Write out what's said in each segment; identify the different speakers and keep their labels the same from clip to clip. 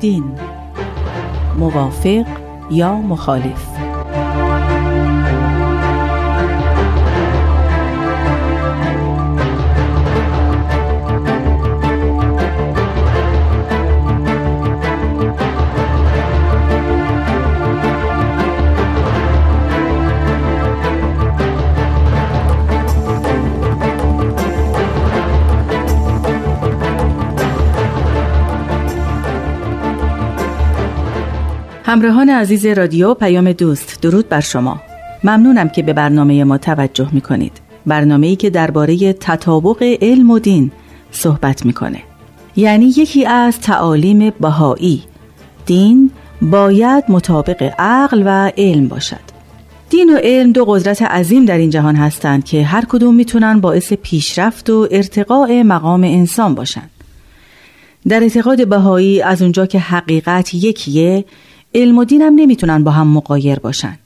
Speaker 1: دین موافق یا مخالف؟ همراهان عزیز رادیو پیام دوست درود بر شما. ممنونم که به برنامه ما توجه می کنید برنامه ای که درباره تطابق علم و دین صحبت می‌کنه. یعنی یکی از تعالیم بهایی. دین باید مطابق عقل و علم باشد. دین و علم دو قدرت عظیم در این جهان هستند که هر کدوم می‌تونن باعث پیشرفت و ارتقاء مقام انسان باشند در اعتقاد بهایی از اونجا که حقیقت یکیه علم و دینم نمی‌تونن با هم مقایر باشن.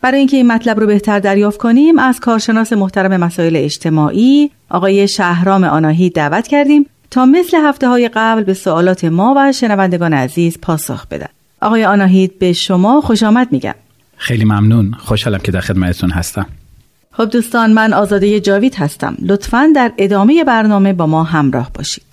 Speaker 1: برای اینکه این مطلب رو بهتر دریافت کنیم از کارشناس محترم مسائل اجتماعی آقای شهرام آناهی دعوت کردیم تا مثل هفته های قبل به سوالات ما و شنوندگان عزیز پاسخ بدن. آقای آناهید به شما خوش آمد میگم.
Speaker 2: خیلی ممنون. خوشحالم که در خدمتتون هستم.
Speaker 1: خب دوستان من آزاده جاوید هستم. لطفا در ادامه برنامه با ما همراه باشید.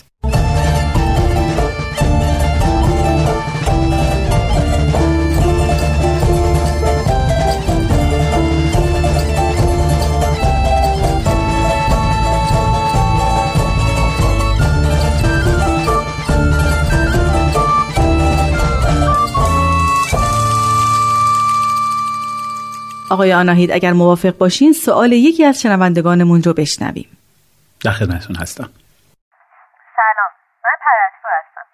Speaker 1: آقای آناهید اگر موافق باشین سوال یکی از شنوندگانمون رو بشنویم.
Speaker 2: در خدمتتون هستم.
Speaker 3: سلام من پرستو هستم.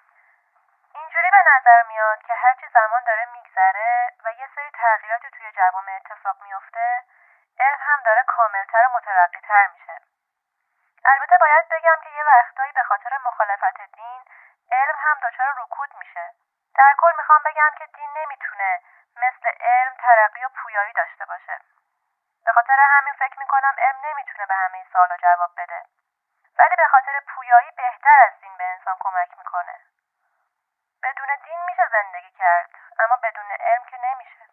Speaker 3: اینجوری به نظر میاد که هرچی زمان داره میگذره و یه سری تغییراتی توی جوامع اتفاق میفته علم هم داره کاملتر و مترقیتر میشه. البته باید بگم که یه وقتایی به خاطر مخالفت دین علم هم دچار رکود میشه. در کل می‌خوام بگم که دین نمی‌تونه مثل علم ترقی و پویایی داشته باشه. به خاطر همین فکر می‌کنم علم نمی‌تونه به همه سوالا جواب بده. ولی به خاطر پویایی بهتر از دین به انسان کمک می‌کنه. بدون دین میشه زندگی کرد اما بدون علم که نمیشه.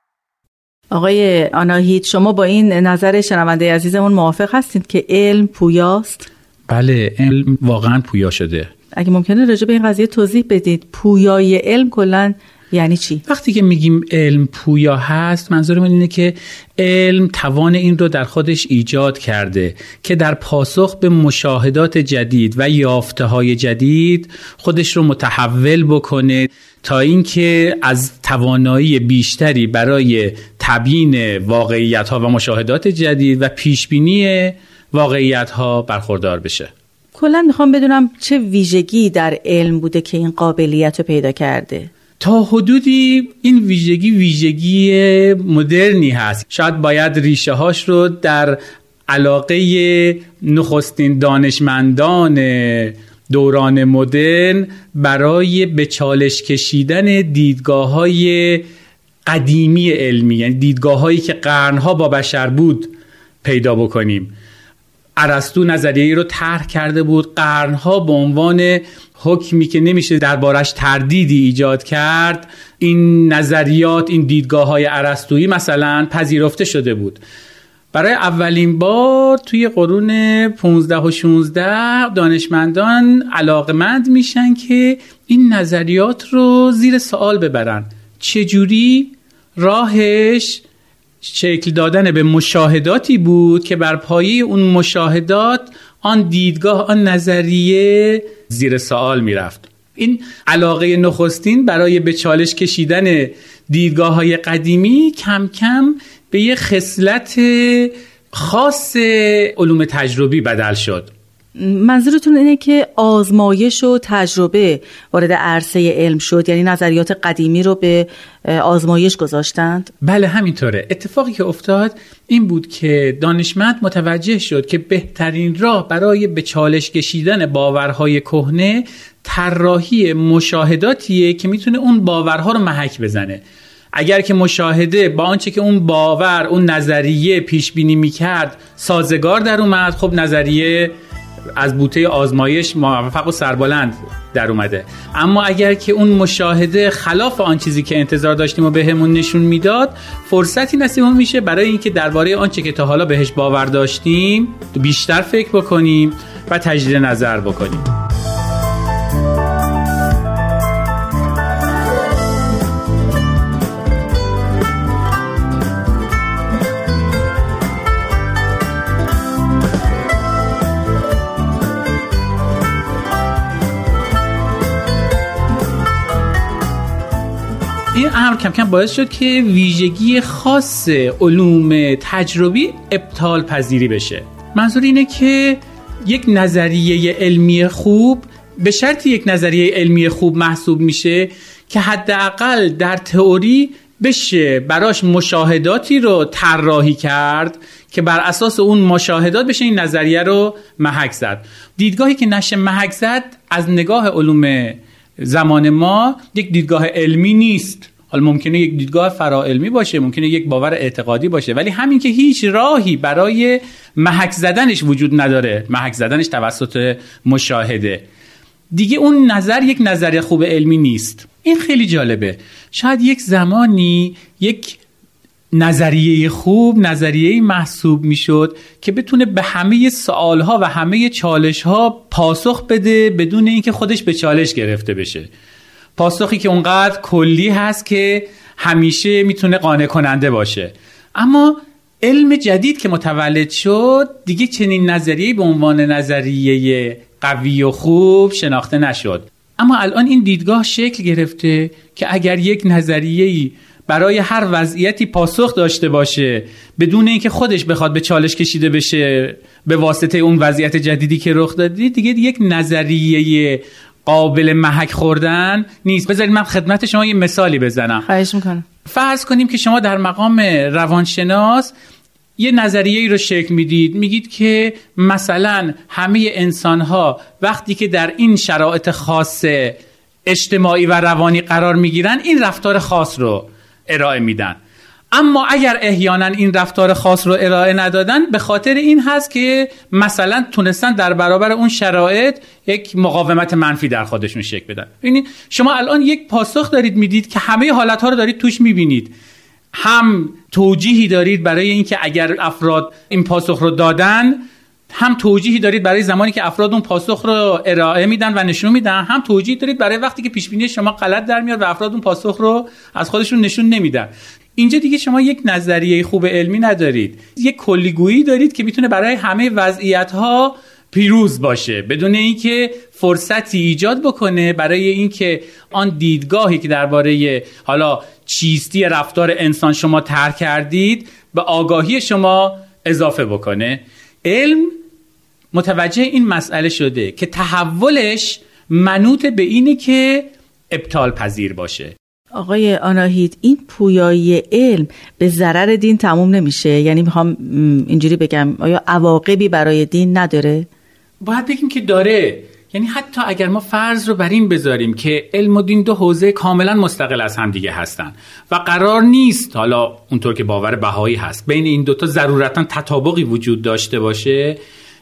Speaker 1: آقای آناهید شما با این نظر شنونده عزیزمون موافق هستید که علم پویاست؟
Speaker 2: بله علم واقعا پویا شده.
Speaker 1: اگه ممکنه راجع به این قضیه توضیح بدید. پویای علم کلا یعنی چی؟
Speaker 2: وقتی که میگیم علم پویا هست منظورمون اینه که علم توان این رو در خودش ایجاد کرده که در پاسخ به مشاهدات جدید و یافته های جدید خودش رو متحول بکنه تا اینکه از توانایی بیشتری برای تبیین واقعیت ها و مشاهدات جدید و پیشبینی واقعیت ها برخوردار بشه.
Speaker 1: کلا می‌خوام بدونم چه ویژگی در علم بوده که این قابلیت رو پیدا کرده؟
Speaker 2: تا حدودی این ویژگی ویژگی مدرنی هست. شاید باید ریشه هاش رو در علاقه نخستین دانشمندان دوران مدرن برای به چالش کشیدن دیدگاه های قدیمی علمی یعنی دیدگاه هایی که قرنها با بشر بود پیدا بکنیم. ارسطو نظریه رو طرح کرده بود قرنها به عنوان حکمی که نمیشه دربارش تردیدی ایجاد کرد این نظریات این دیدگاه های عرستویی مثلا پذیرفته شده بود. برای اولین بار توی قرون 15 و 16 دانشمندان علاقمند میشن که این نظریات رو زیر سوال ببرن. چجوری؟ راهش شکل دادن به مشاهداتی بود که بر پایه اون مشاهدات آن دیدگاه آن نظریه زیر سوال می‌رفت. این علاقه نخستین برای به چالش کشیدن دیدگاه های قدیمی کم کم به یه خصلت خاص علوم تجربی بدل شد.
Speaker 1: منظورتون اینه که آزمایش و تجربه وارد عرصه علم شد؟ یعنی نظریات قدیمی رو به آزمایش گذاشتند؟
Speaker 2: بله همینطوره. اتفاقی که افتاد این بود که دانشمند متوجه شد که بهترین راه برای به چالش کشیدن باورهای کهنه طراحی مشاهداتیه که می‌تونه اون باورها رو محک بزنه. اگر که مشاهده با آنچه که اون باور اون نظریه پیش بینی می‌کرد سازگار در اومد. خب نظریه از بوته آزمایش موفق و سربلند در اومده. اما اگر که اون مشاهده خلاف آن چیزی که انتظار داشتیم و بهمون نشون می‌داد فرصتی نصیبمون میشه برای اینکه درباره آنچه که تا حالا بهش باور داشتیم بیشتر فکر بکنیم و تجدید نظر بکنیم. کم کم باعث شد که ویژگی خاص علوم تجربی ابطال پذیری بشه. منظور اینه که یک نظریه علمی خوب به شرط یک نظریه علمی خوب محسوب میشه که حداقل در تئوری بشه براش مشاهداتی رو طراحی کرد که بر اساس اون مشاهدات بشه این نظریه رو محک زد. دیدگاهی که نشه محک زد از نگاه علوم زمان ما یک دیدگاه علمی نیست. حالا ممکنه یک دیدگاه فراعلمی باشه ممکنه یک باور اعتقادی باشه ولی همین که هیچ راهی برای محک زدنش وجود نداره. محک زدنش توسط مشاهده. دیگه اون نظر یک نظر خوب علمی نیست. این خیلی جالبه. شاید یک زمانی یک نظریه خوب نظریه محسوب می‌شد که بتونه به همه سوالها و همه چالشها پاسخ بده بدون اینکه خودش به چالش گرفته بشه. پاسخی که اونقدر کلی هست که همیشه می‌تونه قانع کننده باشه. اما علم جدید که متولد شد دیگه چنین نظریه به عنوان نظریه قوی و خوب شناخته نشد. اما الان این دیدگاه شکل گرفته که اگر یک نظریه‌ای برای هر وضعیتی پاسخ داشته باشه بدون اینکه خودش بخواد به چالش کشیده بشه به واسطه اون وضعیت جدیدی که رخ دادی دیگه یک نظریه قابل محک خوردن نیست. بذارید من خدمت شما یه مثالی بزنم.
Speaker 1: خواهش می‌کنم.
Speaker 2: فرض کنیم که شما در مقام روانشناس یه نظریه ای رو شکل می‌دید. میگید که مثلا همه انسان ها وقتی که در این شرایط خاص اجتماعی و روانی قرار می‌گیرن این رفتار خاص رو ارائه میدن. اما اگر احیانا این رفتار خاص رو ارائه ندادن به خاطر این هست که مثلا تونستن در برابر اون شرایط یک مقاومت منفی در خودشون شکل بدن. ببینید شما الان یک پاسخ دارید می‌دید که همه حالت ها رو دارید توش می‌بینید. هم توجیهی دارید برای اینکه اگر افراد این پاسخ رو دادن هم توجیهی دارید برای زمانی که افراد اون پاسخ رو ارائه میدن و نشون میدن هم توجیهی دارید برای وقتی که پیش بینی شما غلط در میاد و افراد اون پاسخ رو از خودشون نشون نمیدن. اینجا دیگه شما یک نظریه خوب علمی ندارید. یک کلیگویی دارید که می‌تونه برای همه وضعیت ها پیروز باشه. بدون اینکه فرصتی ایجاد بکنه برای اینکه آن دیدگاهی که درباره حالا چیستی رفتار انسان شما تر کردید به آگاهی شما اضافه بکنه. علم متوجه این مسئله شده که تحولش منوط به اینه که ابطال پذیر باشه.
Speaker 1: آقای آناهید این پویایی علم به ضرر دین تموم نمیشه؟ یعنی می‌خوام اینجوری بگم آیا عواقبی برای دین نداره؟
Speaker 2: باید بگیم که داره. یعنی حتی اگر ما فرض رو بر این بذاریم که علم و دین دو حوزه کاملا مستقل از هم دیگه هستن و قرار نیست حالا اونطور که باور بهایی هست بین این دوتا ضرورتا تطابقی وجود داشته باشه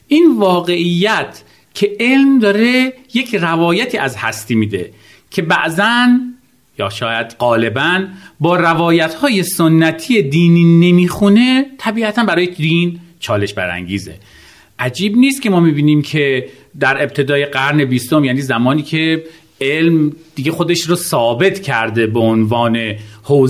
Speaker 2: این واقعیت که علم داره یک روایتی از هستی میده که بعضا یا شاید غالبا با روایت های سنتی دینی نمی‌خونه طبیعتا برای دین چالش برانگیزه. عجیب نیست که ما می‌بینیم که در ابتدای قرن بیستم یعنی زمانی که علم دیگه خودش رو ثابت کرده به عنوان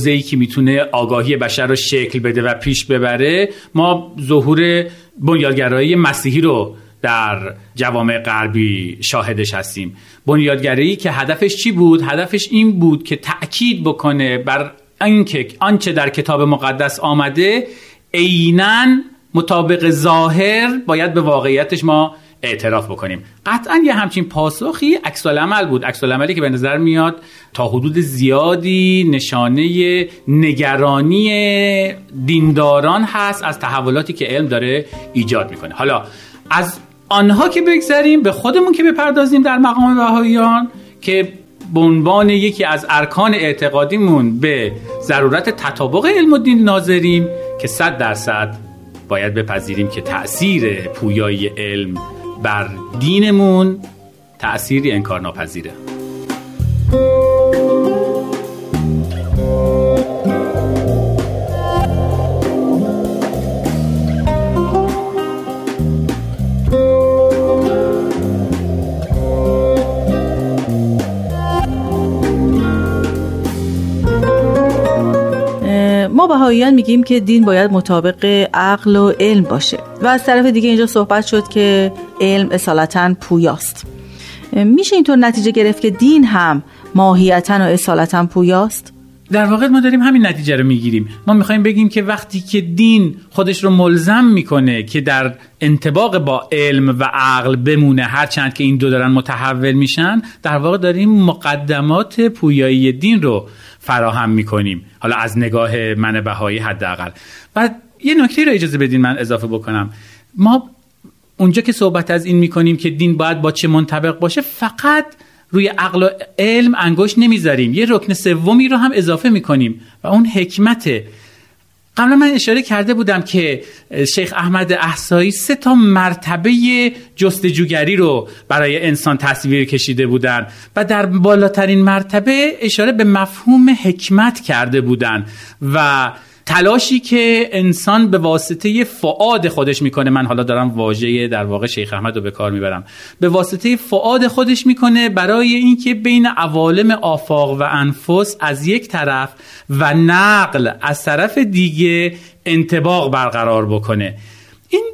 Speaker 2: ای که می‌تونه آگاهی بشر رو شکل بده و پیش ببره ما ظهور بنیادگرایی مسیحی رو در جوامع غربی شاهدش هستیم. بنیادگرایی که هدفش چی بود؟ هدفش این بود که تأکید بکنه بر اینکه آنچه در کتاب مقدس آمده عینا مطابق ظاهر باید به واقعیتش ما اعتراف بکنیم. قطعا یه همچین پاسخی عکس عمل بود. عکس عملی که به نظر میاد تا حدود زیادی نشانه نگرانی دینداران هست از تحولاتی که علم داره ایجاد می‌کنه. حالا از آنها که بگذریم به خودمون که بپردازیم در مقام بهاییان که به عنوان یکی از ارکان اعتقادیمون به ضرورت تطابق علم و دین ناظریم که صد درصد باید بپذیریم که تأثیر پویایی علم بر دینمون تأثیری انکارناپذیره.
Speaker 1: ما بهاییان میگیم که دین باید مطابق عقل و علم باشه و از طرف دیگه اینجا صحبت شد که علم اصالتا پویاست میشه اینطور نتیجه گرفت که دین هم ماهیتا و اصالتا پویاست؟
Speaker 2: در واقع ما داریم همین نتیجه رو می‌گیریم. ما می‌خوایم بگیم که وقتی که دین خودش رو ملزم می‌کنه که در انتباق با علم و عقل بمونه هرچند که این دو دارن متحول میشن در واقع داریم مقدمات پویایی دین رو فراهم می‌کنیم. حالا از نگاه من بهایی حداقل. و یه نکته رو اجازه بدین من اضافه بکنم. ما اونجا که صحبت از این می‌کنیم که دین باید با چه منطبق باشه فقط روی عقل و علم انگشت نمی‌ذاریم. یه رکن سومی رو هم اضافه می‌کنیم و اون حکمته قبلا من اشاره کرده بودم که شیخ احمد احسایی سه تا مرتبه جستجوگری رو برای انسان تصویر کشیده بودن و در بالاترین مرتبه اشاره به مفهوم حکمت کرده بودن و تلاشی که انسان به واسطه فعاد خودش می‌کنه من حالا دارم واژه در واقع شیخ احمد رو به کار می‌برم. به واسطه فعاد خودش می‌کنه برای اینکه بین عوالم آفاق و انفس از یک طرف و نقل از طرف دیگه انتباق برقرار بکنه. این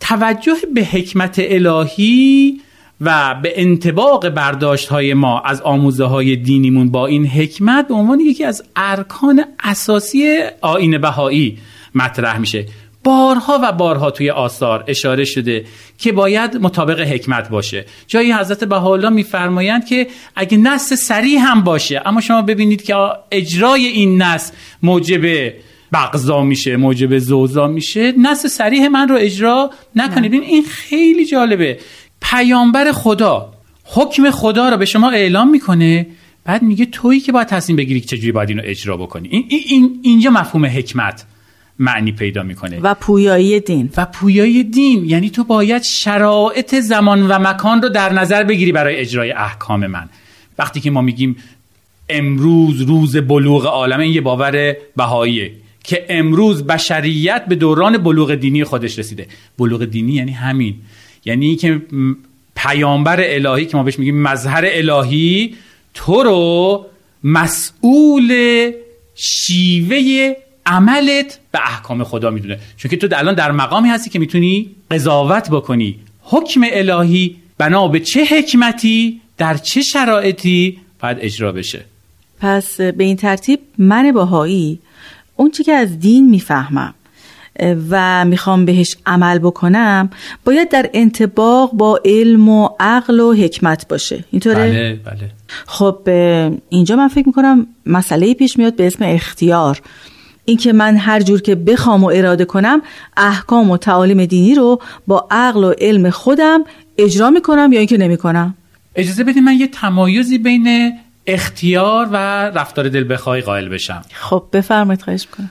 Speaker 2: توجه به حکمت الهی و به انتباق برداشت های ما از آموزه های دینیمون با این حکمت به عنوان یکی از ارکان اساسی آین بهایی مطرح میشه. بارها و بارها توی آثار اشاره شده که باید مطابق حکمت باشه. جایی حضرت بهاءالله میفرمایند که اگه نص سریع هم باشه اما شما ببینید که اجرای این نص موجب بغضا میشه موجب زوزا میشه نص سریح من رو اجرا نکنید. این خیلی جالبه. پیامبر خدا حکم خدا رو به شما اعلام می‌کنه بعد میگه تویی که باید تصمیم بگیری که چجوری باید اینو اجرا بکنی. این, این اینجا مفهوم حکمت معنی پیدا می‌کنه.
Speaker 1: و پویایی دین.
Speaker 2: و پویایی دین یعنی تو باید شرایط زمان و مکان رو در نظر بگیری برای اجرای احکام من. وقتی که ما میگیم امروز روز بلوغ عالم این یه باور بهاییه که امروز بشریت به دوران بلوغ دینی خودش رسیده. بلوغ دینی یعنی همین. یعنی که پیامبر الهی که ما بهش میگیم مظهر الهی تو رو مسئول شیوه عملت به احکام خدا می‌دونه. چون که تو الان در مقامی هستی که می‌تونی قضاوت بکنی. حکم الهی بنا به چه حکمتی در چه شرایطی باید اجرا بشه.
Speaker 1: پس به این ترتیب من باهایی اون چی که از دین می‌فهمم. و می‌خوام بهش عمل بکنم باید در انتباق با علم و عقل و حکمت باشه. اینطوره؟
Speaker 2: بله بله.
Speaker 1: خب اینجا من فکر می‌کنم مسئله پیش میاد به اسم اختیار. اینکه من هر جور که بخوام و اراده کنم احکام و تعالیم دینی رو با عقل و علم خودم اجرا می‌کنم یا اینکه نمی‌کنم؟
Speaker 2: اجازه بدید من یه تمایزی بین اختیار و رفتار دل بخوای قائل بشم.
Speaker 1: خب بفرمایید خواهش می‌کنم.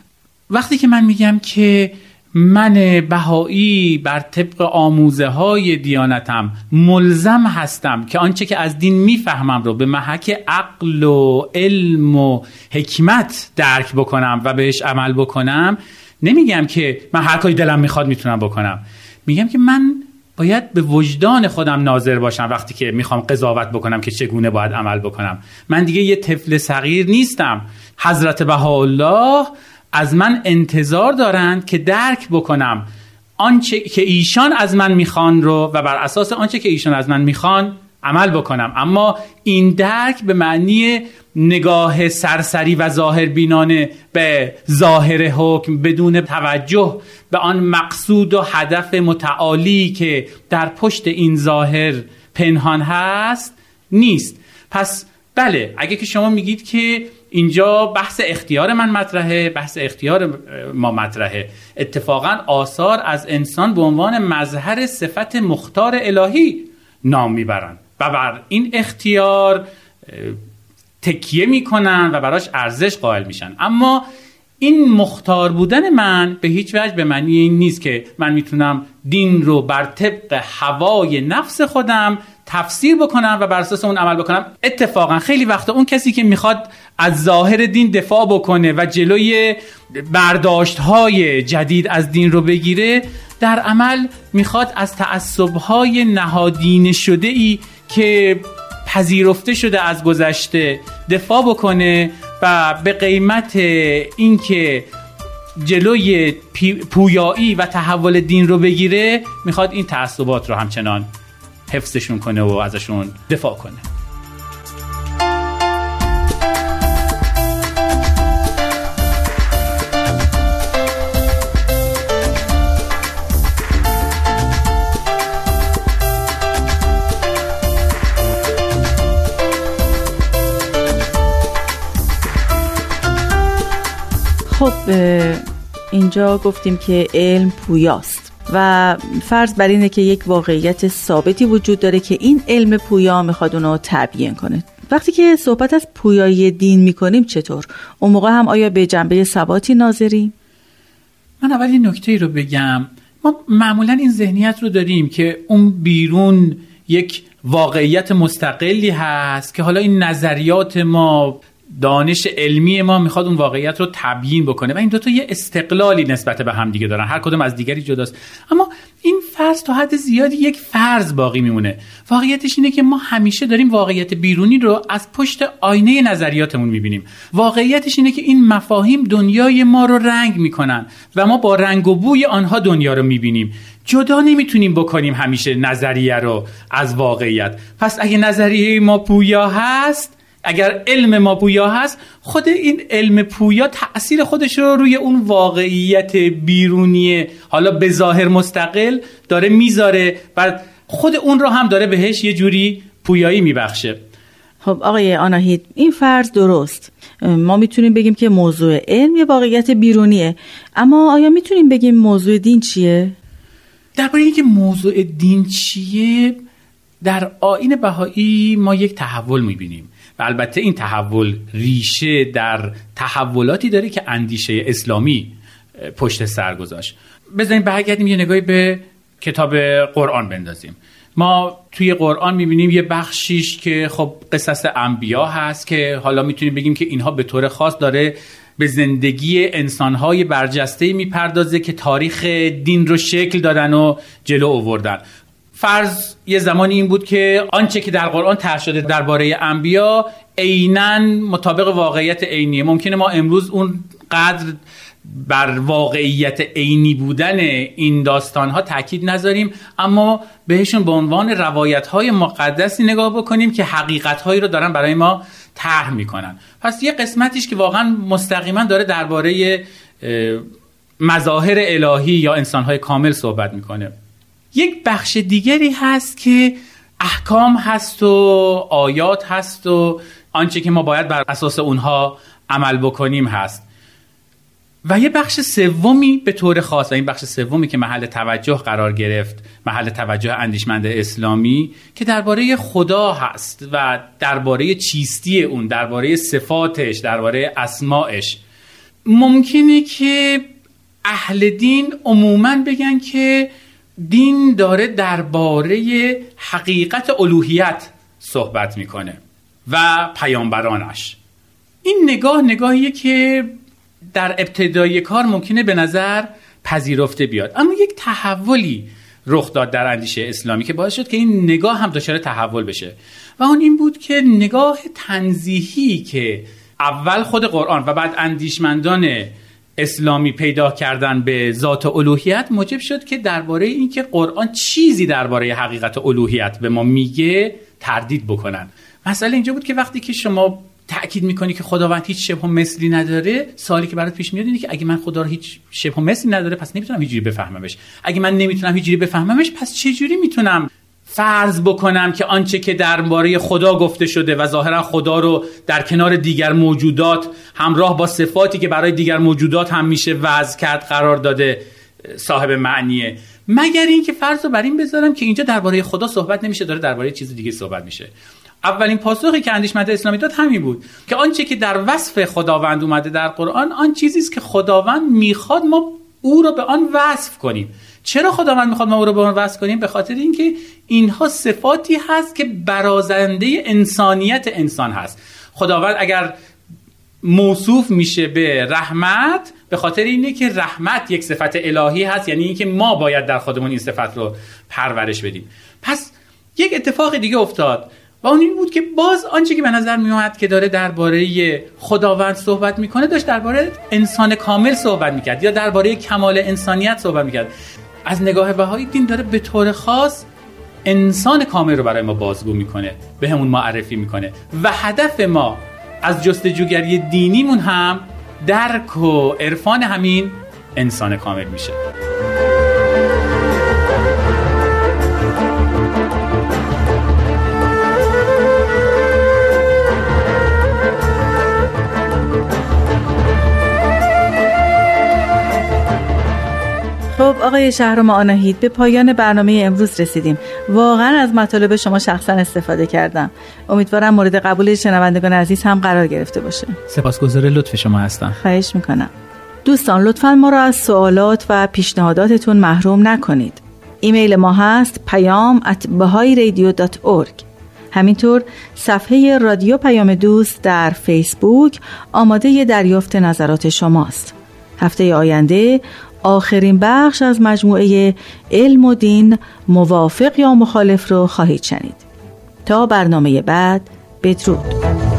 Speaker 2: وقتی که من میگم که من بهایی بر طبق آموزه های دیانتم ملزم هستم که آنچه که از دین می‌فهمم رو به محک عقل و علم و حکمت درک بکنم و بهش عمل بکنم نمیگم که من هر کاری دلم می‌خواد می‌تونم بکنم. میگم که من باید به وجدان خودم ناظر باشم وقتی که می‌خوام قضاوت بکنم که چگونه باید عمل بکنم. من دیگه یه طفل صغیر نیستم. حضرت بهاءالله از من انتظار دارند که درک بکنم آنچه که ایشان از من می‌خوان رو و بر اساس آنچه که ایشان از من می‌خوان عمل بکنم. اما این درک به معنی نگاه سرسری و ظاهر بینانه به ظاهر حکم بدون توجه به آن مقصود و هدف متعالی که در پشت این ظاهر پنهان هست نیست. پس بله اگه که شما میگید که اینجا بحث اختیار من مطرحه بحث اختیار ما مطرحه. اتفاقا آثار از انسان به عنوان مظهر صفت مختار الهی نام می‌برن و بر این اختیار تکیه می‌کنن و براش ارزش قائل میشن. اما این مختار بودن من به هیچ وجه به معنی این نیست که من می‌تونم دین رو بر طبق هوای نفس خودم تفسیر بکنم و بر اساس اون عمل بکنم. اتفاقا خیلی وقتا اون کسی که می‌خواد از ظاهر دین دفاع بکنه و جلوی برداشت های جدید از دین رو بگیره در عمل می‌خواد از تعصب های نهادین شده ای که پذیرفته شده از گذشته دفاع بکنه و به قیمت اینکه جلوی پویایی و تحول دین رو بگیره می‌خواد این تعصبات رو همچنان حفظشون کنه و ازشون دفاع کنه.
Speaker 1: خب اینجا گفتیم که علم پویاست. و فرض بر اینه که یک واقعیت ثابتی وجود داره که این علم پویا می‌خواد اونو تبیین کنه وقتی که صحبت از پویایی دین می‌کنیم چطور؟ اون موقع هم آیا به جنبه ثباتی ناظریم؟
Speaker 2: من اول این نکته ای رو بگم ما معمولا این ذهنیت رو داریم که اون بیرون یک واقعیت مستقلی هست که حالا این نظریات ما دانش علمی ما می‌خواد اون واقعیت رو تبیین بکنه و این دوتا یه استقلالی نسبت به هم دیگه دارن. هر کدوم از دیگری جداست. اما این فرض تا حد زیادی یک فرض باقی میمونه. واقعیتش اینه که ما همیشه داریم واقعیت بیرونی رو از پشت آینه نظریاتمون می‌بینیم. واقعیتش اینه که این مفاهیم دنیای ما رو رنگ می‌کنن و ما با رنگ و بوی آنها دنیا رو می‌بینیم. جدا نمی‌تونیم بکنیم همیشه نظریه رو از واقعیت. پس اگه نظریه ما پویا هست اگر علم ما پویا هست خود این علم پویا تاثیر خودش رو روی اون واقعیت بیرونی حالا به ظاهر مستقل داره می‌ذاره و خود اون رو هم داره بهش یه جوری پویایی میبخشه.
Speaker 1: خب آقای آناهید این فرض درست. ما می‌تونیم بگیم که موضوع علم یه واقعیت بیرونیه. اما آیا می‌تونیم بگیم موضوع دین چیه؟
Speaker 2: درباره اینکه موضوع دین چیه در آین بهایی ما یک تحول می‌بینیم. البته این تحول ریشه در تحولاتی داره که اندیشه اسلامی پشت سر گذاشت. بذاریم برگردیم یه نگاهی به کتاب قرآن بندازیم. ما توی قرآن می‌بینیم یه بخشیش که خب قصص انبیا هست که حالا می‌تونیم بگیم که اینها به طور خاص داره به زندگی انسانهای برجسته می‌پردازه که تاریخ دین رو شکل دادن و جلو آوردن. فرض یه زمانی این بود که آنچه که در قرآن طرح شده درباره انبیا عینا مطابق واقعیت عینیه. ممکنه ما امروز اون قدر بر واقعیت عینی بودن این داستان ها تاکید نذاریم اما بهشون به عنوان روایت های مقدسی نگاه بکنیم که حقیقت هایی رو دارن برای ما طرح می‌کنن. پس یه قسمتیش که واقعا مستقیما داره درباره مظاهر الهی یا انسان های کامل صحبت می‌کنه. یک بخش دیگری هست که احکام هست و آیات هست و آنچه که ما باید بر اساس اونها عمل بکنیم هست. و یه بخش سومی به طور خاص و این بخش سومی که محل توجه قرار گرفت محل توجه اندیشمند اسلامی که درباره خدا هست و درباره چیستی اون درباره صفاتش درباره اسماعش. ممکنه که اهل دین عموما بگن که دین داره درباره حقیقت الوهیت صحبت می‌کنه و پیامبرانش. این نگاه نگاهیه که در ابتدای کار ممکنه به نظر پذیرفته بیاد. اما یک تحولی رخ داد در اندیشه اسلامی که باعث شد که این نگاه هم دچار تحول بشه. و اون این بود که نگاه تنزیهی که اول خود قرآن و بعد اندیشمندان اسلامی پیدا کردن به ذات الوهیت موجب شد که درباره اینکه قرآن چیزی درباره حقیقت الوهیت به ما میگه تردید بکنن. مسئله اینجا بود که وقتی که شما تاکید می‌کنی که خداوند هیچ شبه مثلی نداره سوالی که برات پیش میاد اینه که اگه من خدا رو هیچ شبه مثلی نداره پس نمی‌تونم هیچ بفهممش. اگه من نمی‌تونم هیچ بفهممش پس چه جوری می‌تونم فرض بکنم که آنچه که درباره خدا گفته شده و ظاهرا خدا رو در کنار دیگر موجودات همراه با صفاتی که برای دیگر موجودات هم میشه وضع کرد قرار داده صاحب معنیه. مگر اینکه فرض رو بر این بذارم که اینجا درباره خدا صحبت نمیشه داره درباره چیز دیگه صحبت میشه. اولین پاسخی که اندیشمند اسلامی داد همین بود که آنچه که در وصف خداوند اومده در قرآن آن چیزی است که خداوند می‌خواد ما او رو به آن وصف کنیم. چرا خداوند می‌خواد ما او رو به آن وصف کنیم؟ به خاطر اینکه اینها صفاتی هست که برازنده انسانیت انسان هست. خداوند اگر موصوف میشه به رحمت به خاطر اینه که رحمت یک صفت الهی هست یعنی اینکه ما باید در خودمون این صفت رو پرورش بدیم. پس یک اتفاق دیگه افتاد و اون این بود که باز آنچه که به نظر می که داره درباره خداوند صحبت می‌کنه داشت درباره انسان کامل صحبت می‌کرد یا درباره کمال انسانیت صحبت می‌کرد. از نگاه بهایی دین داره به طور خاص انسان کامل رو برای ما بازگو می‌کنه به همون معرفی می‌کنه. و هدف ما از جستجوگری دینیمون هم درک و عرفان همین انسان کامل میشه.
Speaker 1: خب آقای شهر آناهید به پایان برنامه امروز رسیدیم. واقعا از مطالب شما شخصا استفاده کردم. امیدوارم مورد قبول شنوندگان عزیز هم قرار گرفته باشه.
Speaker 2: سپاسگزار لطف شما هستم.
Speaker 1: خواهش می‌کنم. دوستان لطفا ما را از سوالات و پیشنهاداتتون محروم نکنید. ایمیل ما هست پیام at همینطور صفحه رادیو پیام دوست در فیسبوک آماده دریافت نظرات شماست. هفته آینده آخرین بخش از مجموعه علم و دین موافق یا مخالف رو خواهید شنید. تا برنامه بعد بدرود.